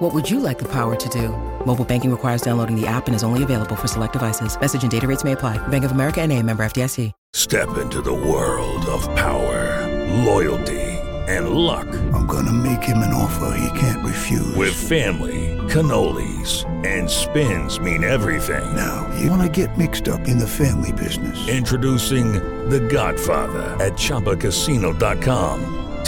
What would you like the power to do? Mobile banking requires downloading the app and is only available for select devices. Message and data rates may apply. Bank of America and a member FDIC. Step into the world of power, loyalty, and luck. I'm gonna make him an offer he can't refuse. With family, cannolis, and spins mean everything. Now, you wanna get mixed up in the family business. Introducing The Godfather at ChumbaCasino.com.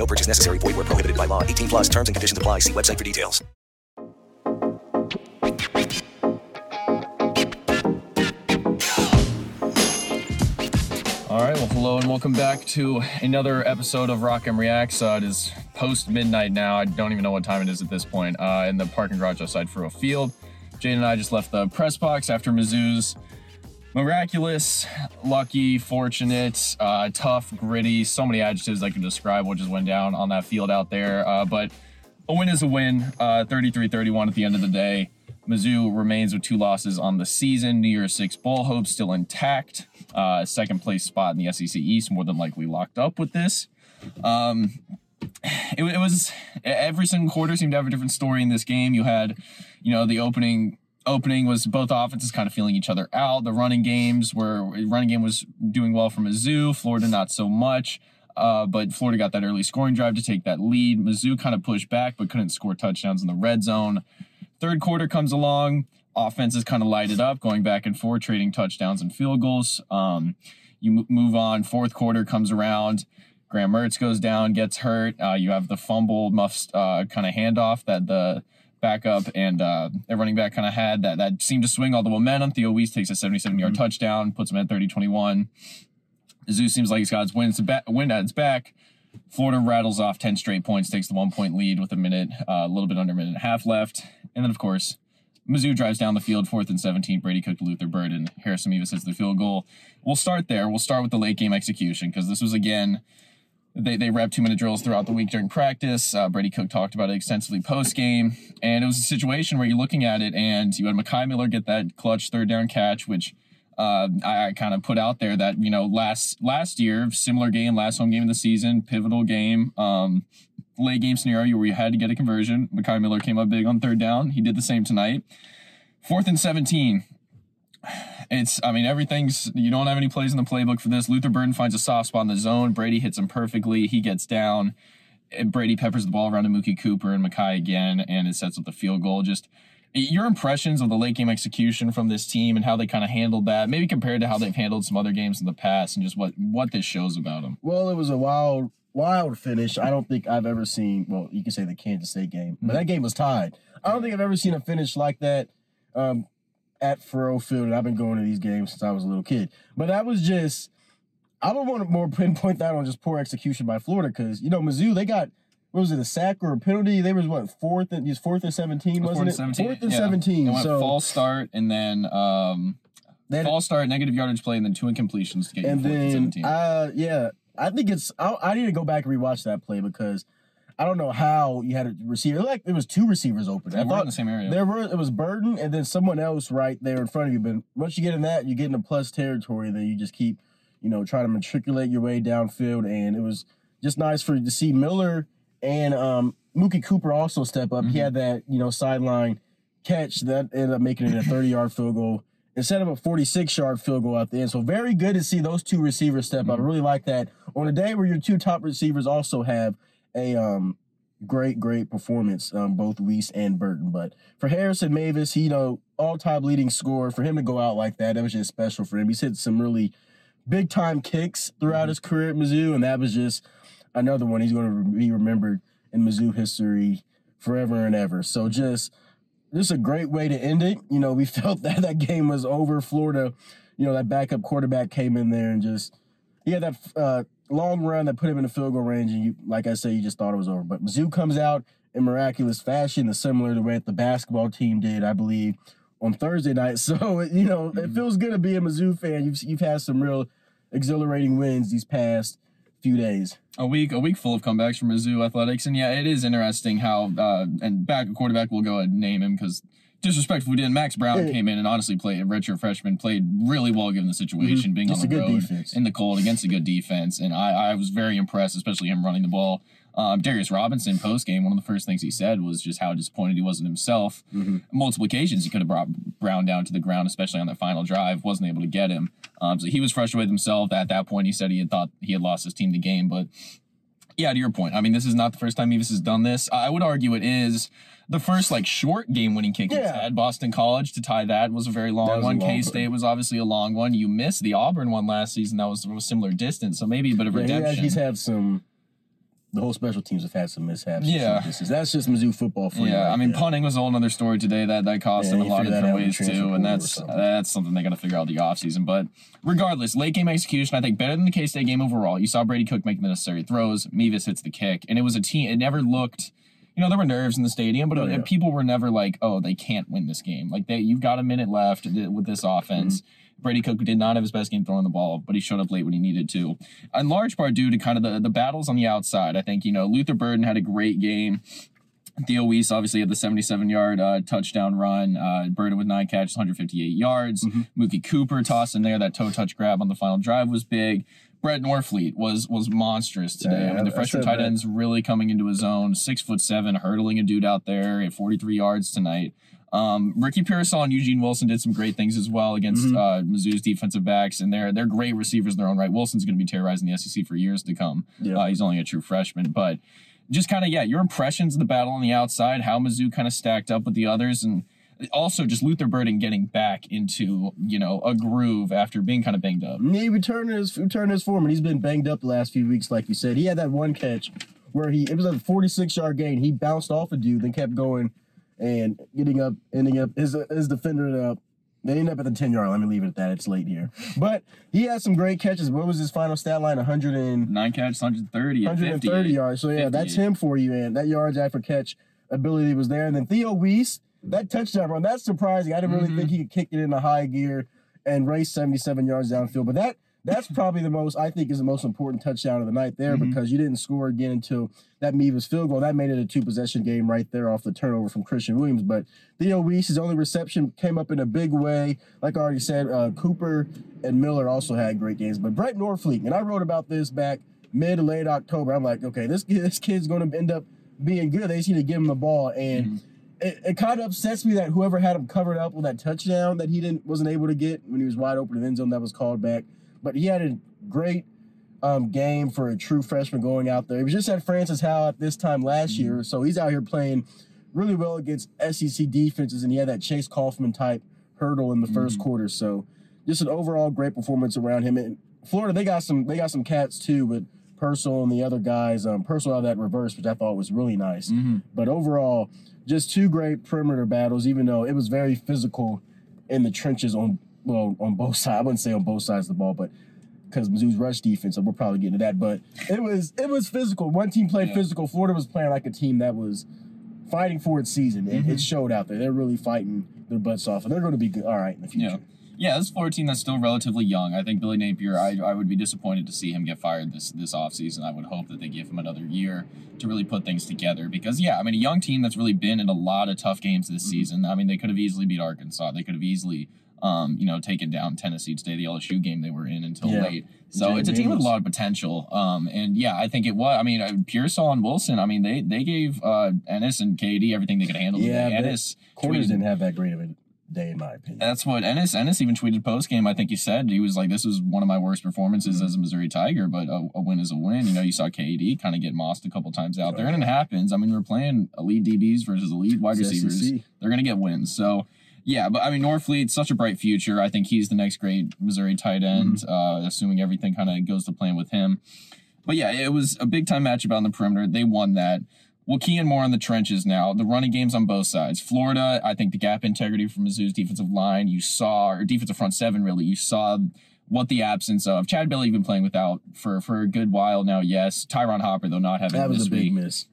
No purchase necessary. Void where prohibited by law. 18 plus terms and conditions apply. See website for details. All right, well, hello and welcome back to another episode of Rock M Reacts. Uh, it is post midnight now. I don't even know what time it is at this point. Uh, in the parking garage outside Faurot Field, Jane and I just left the press box after Mizzou's miraculous, lucky, fortunate, uh, tough, gritty. So many adjectives I can describe what just went down on that field out there. Uh, but a win is a win. 33-31 at the end of the day. Mizzou remains with two losses on the season. New Year's Six bowl hopes still intact. Uh, second place spot in the SEC East more than likely locked up with this. Um, it, it, was every single quarter seemed to have a different story in this game. You had, you know, the opening opening was both offenses kind of feeling each other out. The running games were running game was doing well from Mizzou. Florida not so much. Uh, but Florida got that early scoring drive to take that lead. Mizzou kind of pushed back, but couldn't score touchdowns in the red zone. Third quarter comes along, offenses kind of lighted up, going back and forth, trading touchdowns and field goals. Um, you move on. Fourth quarter comes around. Graham Mertz goes down, gets hurt. Uh, you have the fumble, muffs uh, kind of handoff that the backup and uh, the running back kind of had that that seemed to swing all the momentum. Theo Wease takes a 77 yard mm-hmm. touchdown, puts him at 30 21. Zoo seems like he's got his wind, wind at his back. Florida rattles off 10 straight points, takes the one point lead with a minute, uh, a little bit under a minute and a half left. And then, of course, Mizzou drives down the field, fourth and 17. Brady Cook to Luther Bird, and Harrison Mevis hits the field goal. We'll start there. We'll start with the late game execution because this was, again, they, they rep two minute drills throughout the week during practice. Uh, Brady Cook talked about it extensively post game. And it was a situation where you're looking at it and you had Mekhi Miller get that clutch third down catch, which uh, I, I kind of put out there that, you know, last last year, similar game, last home game of the season, pivotal game. Um, late game scenario where you had to get a conversion. Mekhi Miller came up big on third down. He did the same tonight. Fourth and 17. It's, I mean, everything's, you don't have any plays in the playbook for this. Luther Burden finds a soft spot in the zone. Brady hits him perfectly. He gets down. And Brady peppers the ball around to Mookie Cooper and Mekhi again, and it sets up the field goal. Just your impressions of the late game execution from this team and how they kind of handled that, maybe compared to how they've handled some other games in the past, and just what what this shows about them. Well, it was a wild wild finish. I don't think I've ever seen. Well, you can say the Kansas State game, but that game was tied. I don't think I've ever seen a finish like that um, at Faurot Field. And I've been going to these games since I was a little kid. But that was just. I would want to more pinpoint that on just poor execution by Florida because you know Mizzou they got what was it a sack or a penalty? They was what fourth and fourth and seventeen wasn't it? 17. Fourth and yeah. seventeen. Went so false start and then um, false start, negative yardage play, and then two incompletions to get and you fourth then and seventeen. uh yeah I think it's. I, I need to go back and rewatch that play because I don't know how you had a receiver. Like there was two receivers open. They I thought in the same area. There were. It was Burden and then someone else right there in front of you. But once you get in that, you get into plus territory. Then you just keep, you know, trying to matriculate your way downfield. And it was just nice for to see Miller and um, Mookie Cooper also step up. He had that you know sideline catch that ended up making it a 30 yard field goal instead of a 46 yard field goal at the end. So very good to see those two receivers step up. I really like that on a day where your two top receivers also have a um great great performance um both Wease and Burden. But for Harrison Mevis, he you know all time leading scorer for him to go out like that, that was just special for him. He's hit some really big time kicks throughout his career at Mizzou, and that was just another one he's going to be remembered in Mizzou history forever and ever. So just just a great way to end it. You know, we felt that that game was over. Florida, you know, that backup quarterback came in there and just he had that uh, long run that put him in the field goal range, and you, like I say, you just thought it was over. But Mizzou comes out in miraculous fashion, the similar to what the basketball team did, I believe, on Thursday night. So you know, it feels good to be a Mizzou fan. You've you've had some real exhilarating wins these past few days. a week a week full of comebacks from Mizzou athletics, and yeah, it is interesting how uh, and back a quarterback we'll go ahead and name him because disrespectful we didn't. Max Brown Yeah. came in and honestly played a redshirt freshman played really well given the situation, being Mm-hmm. Just on the road defense. in the cold against a good defense, and I I was very impressed, especially him running the ball. Um, Darius Robinson post game, one of the first things he said was just how disappointed he was in himself. Mm-hmm. Multiple occasions he could have brought Brown down to the ground, especially on that final drive, wasn't able to get him. Um, so he was frustrated with himself. At that point, he said he had thought he had lost his team the game, but yeah, to your point. I mean, this is not the first time Mevis has done this. I would argue it is the first like short game winning kick he's Yeah. had. Boston College to tie that was a very long That was a one. K State was obviously a long one. You missed the Auburn one last season. That was a similar distance. So maybe a bit of redemption. Yeah, he's had some. The whole special teams have had some mishaps. Yeah. some that's just Mizzou football for you. yeah, right I mean, there. punting was a whole other story today. That that cost Yeah, him a lot of different out in the ways too, and that's something. that's something they got to figure out the offseason. But regardless, late game execution, I think better than the K State game overall. You saw Brady Cook make the necessary throws. Mevis hits the kick, and it was a team. It never looked. You know, there were nerves in the stadium, but Oh, yeah. people were never like, "Oh, they can't win this game." Like they, you've got a minute left with this offense. Mm-hmm. Brady Cook did not have his best game throwing the ball, but he showed up late when he needed to. In large part due to kind of the, the battles on the outside. I think, you know, Luther Burden had a great game. Theo Wease obviously had the 77 yard uh, touchdown run. Uh, Burden with nine catches, 158 yards. Mm-hmm. Mookie Cooper tossed in there. That toe touch grab on the final drive was big. Brett Norfleet was was monstrous today. Yeah, I mean, the freshman tight end's really coming into his own. Six foot seven, hurdling a dude out there at 43 yards tonight. Um, Ricky Pearsall and Eugene Wilson did some great things as well against Mm-hmm. uh, Mizzou's defensive backs, and they're they're great receivers in their own right. Wilson's going to be terrorizing the SEC for years to come. Yeah. Uh, he's only a true freshman, but just kind of yeah, your impressions of the battle on the outside, how Mizzou kind of stacked up with the others, and also just Luther Burden getting back into you know a groove after being kind of banged up. He returned his returned his form, and he's been banged up the last few weeks, like you said. He had that one catch where he it was a 46 yard gain. He bounced off a dude, then kept going and getting up, ending up his his defender up. They end up at the 10 yard. Let me leave it at that. It's late here, but he had some great catches. What was his final stat line? One hundred and nine catches, 130, 130 yards. So yeah, that's him for you, and that yards after catch ability was there. And then Theo Wease, that touchdown run, that's surprising. I didn't really mm-hmm. think he could kick it in into high gear and race 77 yards downfield. But that that's probably the most I think is the most important touchdown of the night there because you didn't score again until that Mevis field goal. That made it a two possession game right there off the turnover from Christian Williams. But Theo Wease, only reception came up in a big way. Like I already said, uh, Cooper and Miller also had great games. But Brett Norfleet, and I wrote about this back mid to late October. I'm like, okay, this this kid's going to end up being good. They just need to give him the ball, and it, it kind of upsets me that whoever had him covered up with that touchdown that he didn't wasn't able to get when he was wide open in the end zone that was called back. But he had a great um, game for a true freshman going out there. He was just at Francis Howell at this time last year, so he's out here playing really well against SEC defenses, and he had that Chase Coffman type hurdle in the 1st quarter. So just an overall great performance around him. And Florida, they got some they got some cats too, but Pearsall and the other guys, um, Pearsall out that reverse, which I thought was really nice. But overall, just two great perimeter battles, even though it was very physical in the trenches on well on both sides. I wouldn't say on both sides of the ball, but because Mizzou's rush defense, so we're probably getting to that. But it was it was physical. One team played Yeah. physical. Florida was playing like a team that was fighting for its season, and Mm-hmm. it showed out there. They're really fighting their butts off, and they're going to be good. All right in the future. Yeah. Yeah, this Florida team that's still relatively young. I think Billy Napier, I, I would be disappointed to see him get fired this this offseason. I would hope that they give him another year to really put things together because, yeah, I mean, a young team that's really been in a lot of tough games this mm-hmm. season. I mean, they could have easily beat Arkansas. They could have easily, um, you know, taken down Tennessee today, the LSU game they were in until yeah. late. So it's a team with a lot of potential. Um, and yeah, I think it was. I mean, uh, Pearsall and Wilson. I mean, they they gave uh, Ennis and KD everything they could handle. Yeah, today. Ennis corners didn't have that great of a day in my opinion. That's what Ennis Ennis even tweeted post game. I think he said he was like, "This was one of my worst performances mm-hmm. as a Missouri Tiger, but a, a, win is a win." You know, you saw KD kind of get mossed a couple times out there, and it happens. I mean, we're playing elite DBs versus elite wide receivers. They're gonna get wins. So. Yeah, but I mean Norfleet, such a bright future. I think he's the next great Missouri tight end, mm-hmm. uh, assuming everything kind of goes to plan with him. But yeah, it was a big time matchup on the perimeter. They won that. We'll key in more on the trenches now. The running games on both sides. Florida, I think the gap integrity from Mizzou's defensive line, you saw, or defensive front seven, really, you saw what the absence of Chad Bailey been playing without for for a good while now. Yes, Ty'Ron Hopper though not having that was this a big week. miss.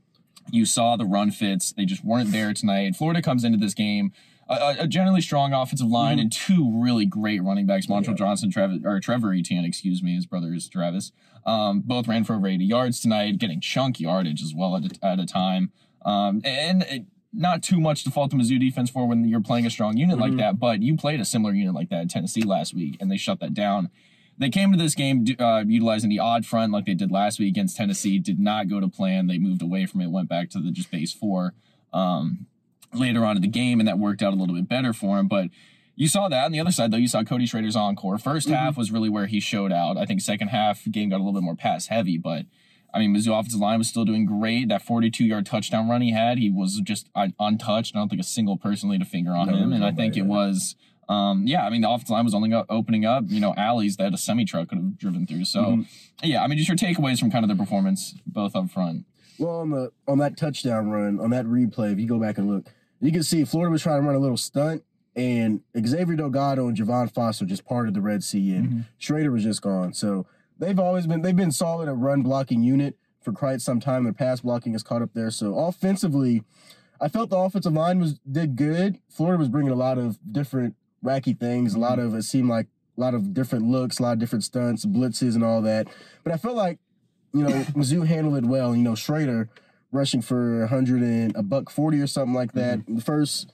You saw the run fits; they just weren't there tonight. Florida comes into this game a, a generally strong offensive line mm. and two really great running backs, Montrell yeah. Johnson, Travis, or Trevor Etienne, excuse me, his brother is Travis. Um, both ran for over 80 yards tonight, getting chunk yardage as well at a, at a time. Um, and it, not too much to fault the Mizzou defense for when you're playing a strong unit mm-hmm. like that, but you played a similar unit like that in Tennessee last week, and they shut that down. They came to this game uh, utilizing the odd front like they did last week against Tennessee. Did not go to plan. They moved away from it, went back to the just base four. Um, later on in the game, and that worked out a little bit better for him. But you saw that on the other side, though. You saw Cody Schrader's encore. 1st mm-hmm. half was really where he showed out. I think second half game got a little bit more pass heavy, but I mean, Mizzou offensive line was still doing great. That 42 yard touchdown run he had, he was just untouched. I don't think a single person laid a finger on no, him, and I think it was. Um, yeah, I mean the offensive line was only opening up, you know, alleys that a semi truck could have driven through. So, mm-hmm. yeah, I mean, just your takeaways from kind of the performance, both up front. Well, on the on that touchdown run, on that replay, if you go back and look, you can see Florida was trying to run a little stunt, and Xavier Delgado and Javon Foster just parted the Red Sea, and mm-hmm. Schrader was just gone. So they've always been they've been solid at run blocking unit for quite some time. Their pass blocking has caught up there. So offensively, I felt the offensive line was did good. Florida was bringing a lot of different wacky things. A lot mm-hmm. of it seemed like a lot of different looks, a lot of different stunts, blitzes, and all that. But I felt like you know Mizzou handled it well. You know Schrader rushing for 100 and a buck 40 or something like that. Mm-hmm. The first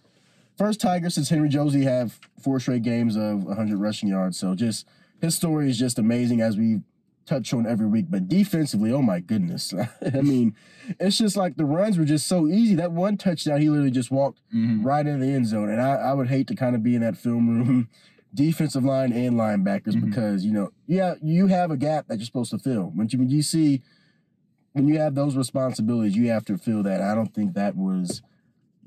first Tiger since Henry Josey have four straight games of 100 rushing yards. So just his story is just amazing as we touch on every week. But defensively, oh my goodness. I mean, it's just like the runs were just so easy. That one touchdown, he literally just walked mm-hmm. right into the end zone. And I, I would hate to kind of be in that film room, defensive line and linebackers, mm-hmm. because, you know, yeah, you have a gap that you're supposed to fill. When you, when you see when you have those responsibilities, you have to feel that. I don't think that was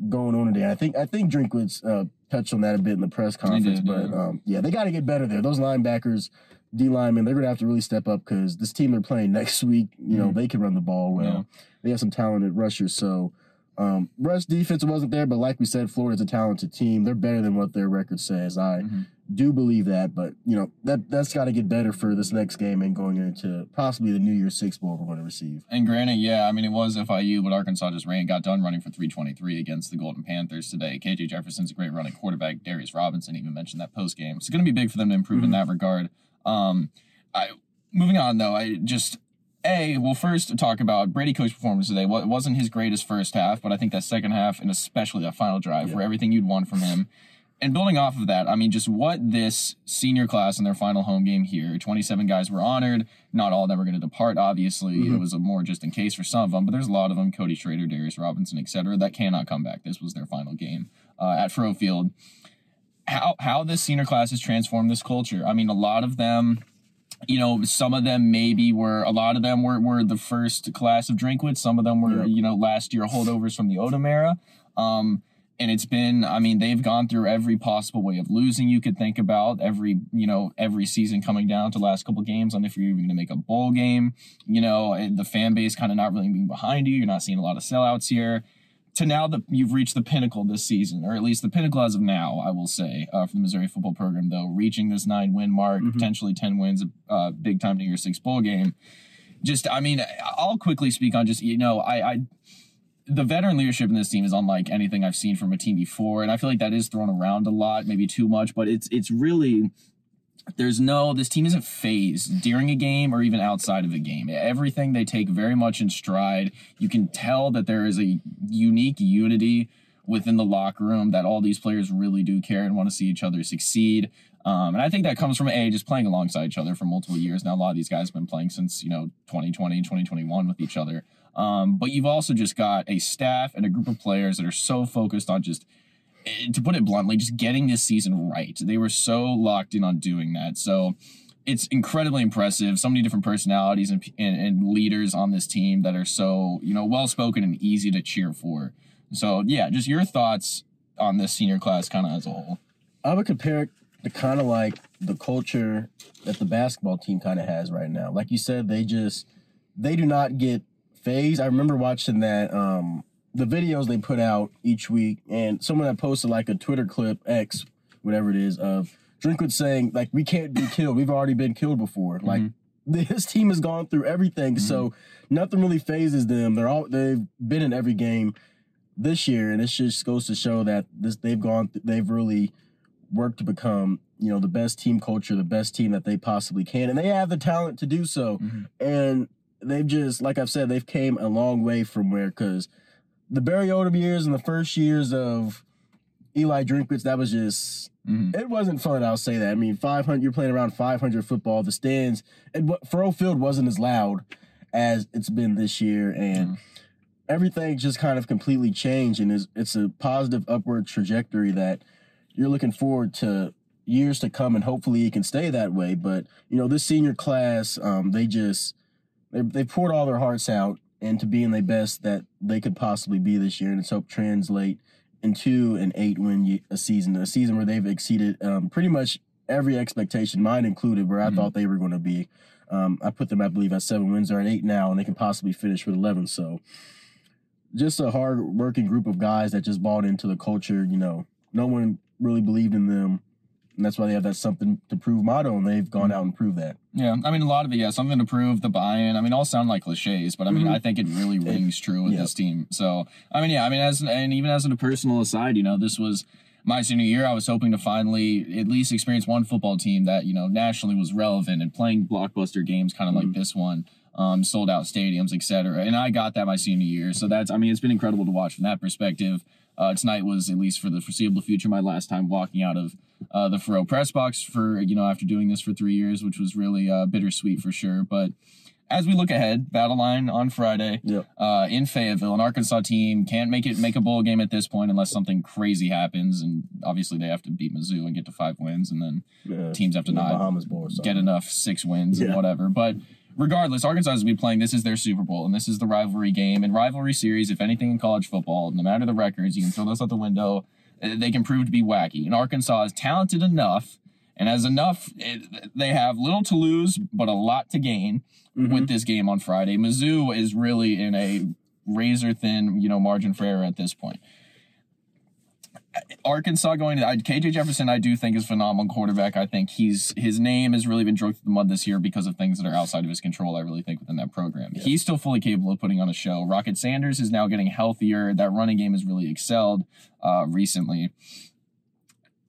going on today. I think I think Drinkwitz uh, touched on that a bit in the press conference, did, but yeah, um, yeah they got to get better there. Those linebackers, D linemen, they're gonna have to really step up because this team they're playing next week, you know, mm. they can run the ball well. Yeah. They have some talented rushers, so. Um, rush defense wasn't there, but like we said, Florida's a talented team. They're better than what their record says. I mm-hmm do believe that, but you know that that's got to get better for this next game and going into possibly the New Year's Six bowl we're going to receive. And granted, yeah, I mean it was FIU, but Arkansas just ran, got done running for 323 against the Golden Panthers today. KJ Jefferson's a great running quarterback. Darius Robinson even mentioned that post game. It's going to be big for them to improve mm-hmm. in that regard. Um, I moving on though, I just a, well, first talk about Brady Cook's performance today. Well, it wasn't his greatest first half, but I think that second half and especially that final drive yeah. were everything you'd want from him and building off of that, I mean, just what this senior class in their final home game here, 27 guys were honored. Not all of them are going to depart, obviously. Mm-hmm. It was a more just in case for some of them, but there's a lot of them, Cody Schrader, Darius Robinson, etc., that cannot come back. This was their final game uh, at Faurot Field. How, how this senior class has transformed this culture. I mean, a lot of them, you know, some of them maybe were, a lot of them were, were the first class of Drinkwitz. Some of them were, yep. you know, last year holdovers from the Odom era. Um, and it's been i mean they've gone through every possible way of losing you could think about every you know every season coming down to the last couple games on if you're even going to make a bowl game. You know the fan base kind of not really being behind you you're not seeing a lot of sellouts here. To now that you've reached the pinnacle this season or at least the pinnacle as of now i will say uh, for the missouri football program though reaching this nine win mark mm-hmm. potentially 10 wins uh, big time to your six bowl game. Just i mean i'll quickly speak on just you know i i the veteran leadership in this team is unlike anything I've seen from a team before, and I feel like that is thrown around a lot, maybe too much. But it's it's really there's no this team isn't phased during a game or even outside of a game. Everything they take very much in stride. You can tell that there is a unique unity within the locker room that all these players really do care and want to see each other succeed. Um, and I think that comes from a just playing alongside each other for multiple years now. A lot of these guys have been playing since you know 2020, 2021 with each other. Um, but you've also just got a staff and a group of players that are so focused on just, eh, to put it bluntly, just getting this season right. They were so locked in on doing that. So it's incredibly impressive. So many different personalities and, and, and leaders on this team that are so, you know, well spoken and easy to cheer for. So, yeah, just your thoughts on this senior class kind of as a whole. I would compare it to kind of like the culture that the basketball team kind of has right now. Like you said, they just, they do not get phase. I remember watching that um the videos they put out each week, and someone that posted like a Twitter clip X, whatever it is, of Drinkwitz saying like we can't be killed. We've already been killed before. Like mm-hmm. this team has gone through everything, mm-hmm. so nothing really phases them. They're all they've been in every game this year, and it just goes to show that this they've gone th- they've really worked to become you know the best team culture, the best team that they possibly can, and they have the talent to do so. Mm-hmm. And they've just like I've said, they've came a long way from where because the Barry Odom years and the first years of Eli Drinkwitz, that was just it wasn't fun. I'll say that. I mean, 500. You're playing around 500 football. The stands and what Faurot Field wasn't as loud as it's been this year, and everything just kind of completely changed. And it's, it's a positive upward trajectory that you're looking forward to years to come, and hopefully it can stay that way. But you know, this senior class, um, they just they they poured all their hearts out into being the best that they could possibly be this year, and it's helped translate into an eight win a season, a season where they've exceeded um, pretty much every expectation, mine included, where I thought they were going to be. Um, I put them, I believe, at seven wins. They're at eight now, and they can possibly finish with eleven. So, just a hard working group of guys that just bought into the culture. You know, no one really believed in them, and that's why they have that something to prove motto, and they've gone out and proved that. Yeah, I mean, a lot of it, yeah, something to prove, the buy-in. I mean, all sound like cliches, but I mean, Mhm. I think it really rings true with yeah. this team. So, I mean, yeah, I mean, as and even as a personal aside, you know, this was my senior year. I was hoping to finally at least experience one football team that you know nationally was relevant and playing blockbuster games, kind of like this one, um, sold out stadiums, etc. And I got that my senior year. So that's, I mean, it's been incredible to watch from that perspective. Uh, tonight was at least for the foreseeable future my last time walking out of uh, the Faurot press box for you know after doing this for three years, which was really uh, bittersweet for sure. But as we look ahead, battle line on Friday Yep. uh, in Fayetteville, an Arkansas team can't make it make a bowl game at this point unless something crazy happens, and obviously they have to beat Mizzou and get to five wins, and then Yeah. teams have to not Bahamas Bowl get enough six wins and whatever. But regardless, Arkansas is be playing. This is their Super Bowl, and this is the rivalry game and rivalry series. If anything in college football, no matter the records, you can throw those out the window. They can prove to be wacky. And Arkansas is talented enough and has enough. It, they have little to lose, but a lot to gain mm-hmm. with this game on Friday. Mizzou is really in a razor thin, you know, margin for error at this point. Arkansas going to I, KJ Jefferson, I do think is a phenomenal quarterback. I think he's his name has really been dragged through the mud this year because of things that are outside of his control. I really think within that program, he's still fully capable of putting on a show. Rocket Sanders is now getting healthier. That running game has really excelled uh, recently.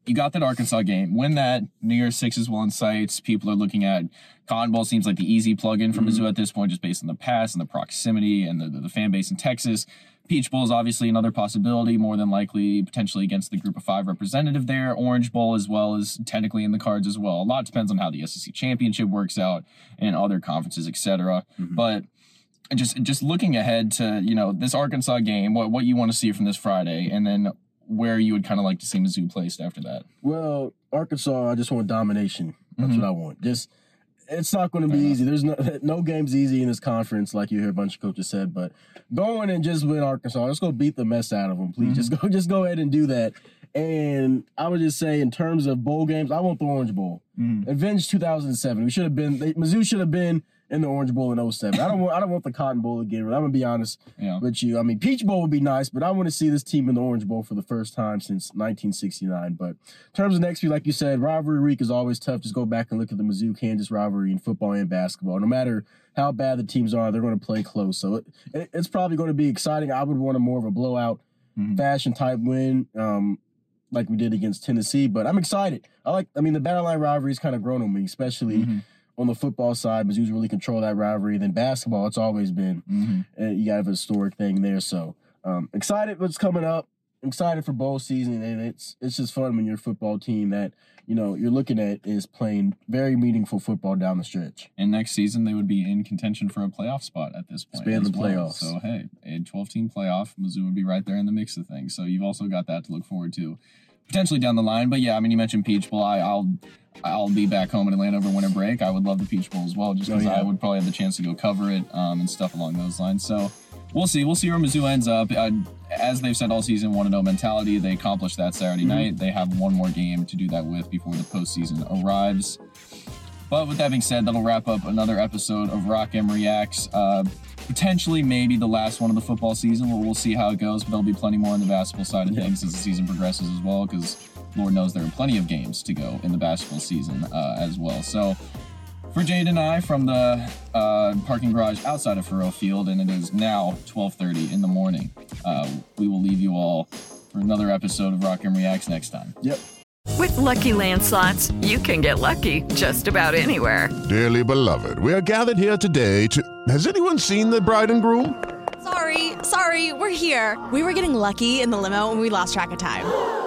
You got that Arkansas game. Win that. New Year's Six is well in sights. People are looking at Cotton Bowl seems like the easy plug-in for Mizzou at this point, just based on the past and the proximity and the, the, the fan base in Texas. Peach Bowl is obviously another possibility, more than likely potentially against the Group of Five representative there. Orange Bowl as well is technically in the cards as well. A lot depends on how the SEC championship works out and other conferences, etc. Mm-hmm. But just just looking ahead to you know this Arkansas game, what what you want to see from this Friday, and then where you would kind of like to see Mizzou placed after that. Well, Arkansas, I just want domination. That's mm-hmm. what I want. Just it's not going to be uh-huh. easy. There's no no games easy in this conference, like you hear a bunch of coaches said. But go in and just win Arkansas. Let's go beat the mess out of them, please. Just mm-hmm. go, just go ahead and do that. And I would just say, in terms of bowl games, I want the Orange Bowl. Mm-hmm. Avenge 2007. We should have been. They, Mizzou should have been in the Orange Bowl in 07. I don't want I don't want the Cotton Bowl again. But I'm gonna be honest Yeah. with you. I mean, Peach Bowl would be nice, but I want to see this team in the Orange Bowl for the first time since 1969. But in terms of next week, like you said, rivalry week is always tough. Just go back and look at the Mizzou Kansas rivalry in football and basketball. No matter how bad the teams are, they're going to play close. So it, it, it's probably going to be exciting. I would want a more of a blowout fashion type win. Um, like we did against Tennessee, but I'm excited. I like. I mean, the battle line rivalry's kind of grown on me, especially on the football side. Mizzou's really control that rivalry. Then basketball, it's always been. Uh, you got a historic thing there. So um, excited what's coming up. Excited for bowl season, and it's it's just fun when your football team that you know you're looking at is playing very meaningful football down the stretch. And next season, they would be in contention for a playoff spot at this point. Expand the well. playoffs. So, hey, a 12 team playoff, Mizzou would be right there in the mix of things. So, you've also got that to look forward to potentially down the line. But yeah, I mean, you mentioned Peach Bowl. I, I'll I'll be back home in Atlanta over winter break. I would love the Peach Bowl as well, just Oh, because yeah. I would probably have the chance to go cover it um, and stuff along those lines. So, we'll see. We'll see where Mizzou ends up. Uh, as they've said all season, want to know mentality. They accomplished that Saturday Mm-hmm. night. They have one more game to do that with before the postseason arrives. But with that being said, that'll wrap up another episode of Rock M Reacts. Uh, potentially, maybe the last one of the football season. We'll, we'll see how it goes, but there'll be plenty more on the basketball side of Yeah. things as the season progresses as well, because Lord knows there are plenty of games to go in the basketball season uh, as well. So, for Jade and I from the uh, parking garage outside of Faurot Field, and it is now 12:30 in the morning. Uh, we will leave you all for another episode of Rock M Reacts next time. Yep. With Lucky Land slots, you can get lucky just about anywhere. Dearly beloved, we are gathered here today to. Has anyone seen the bride and groom? Sorry, sorry, we're here. We were getting lucky in the limo and we lost track of time.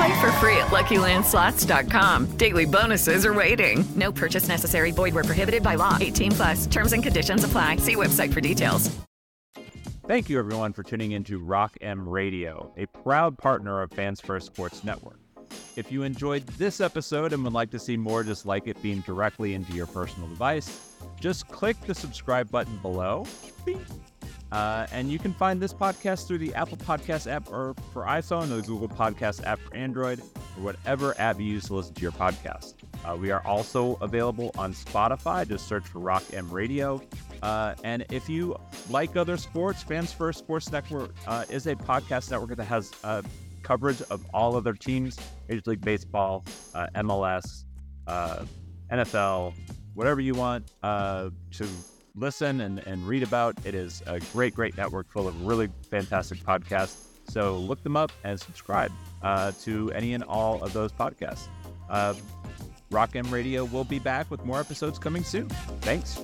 Play for free at LuckyLandSlots.com. Daily bonuses are waiting. No purchase necessary. Void where prohibited by law. 18 plus. Terms and conditions apply. See website for details. Thank you, everyone, for tuning in to Rock M Radio, a proud partner of Fans First Sports Network. If you enjoyed this episode and would like to see more just like it beamed directly into your personal device, just click the subscribe button below. Bing. Uh, and you can find this podcast through the Apple Podcast app or for iPhone, or the Google Podcast app for Android, or whatever app you use to listen to your podcast. Uh, we are also available on Spotify. Just search for Rock M Radio. Uh, and if you like other sports, Fans First Sports Network uh, is a podcast network that has uh, coverage of all other teams Major League Baseball, uh, MLS, NFL, whatever you want to listen and, and read about. It is a great, great network full of really fantastic podcasts. So look them up and subscribe uh, to any and all of those podcasts. Uh, Rock M Radio will be back with more episodes coming soon. Thanks.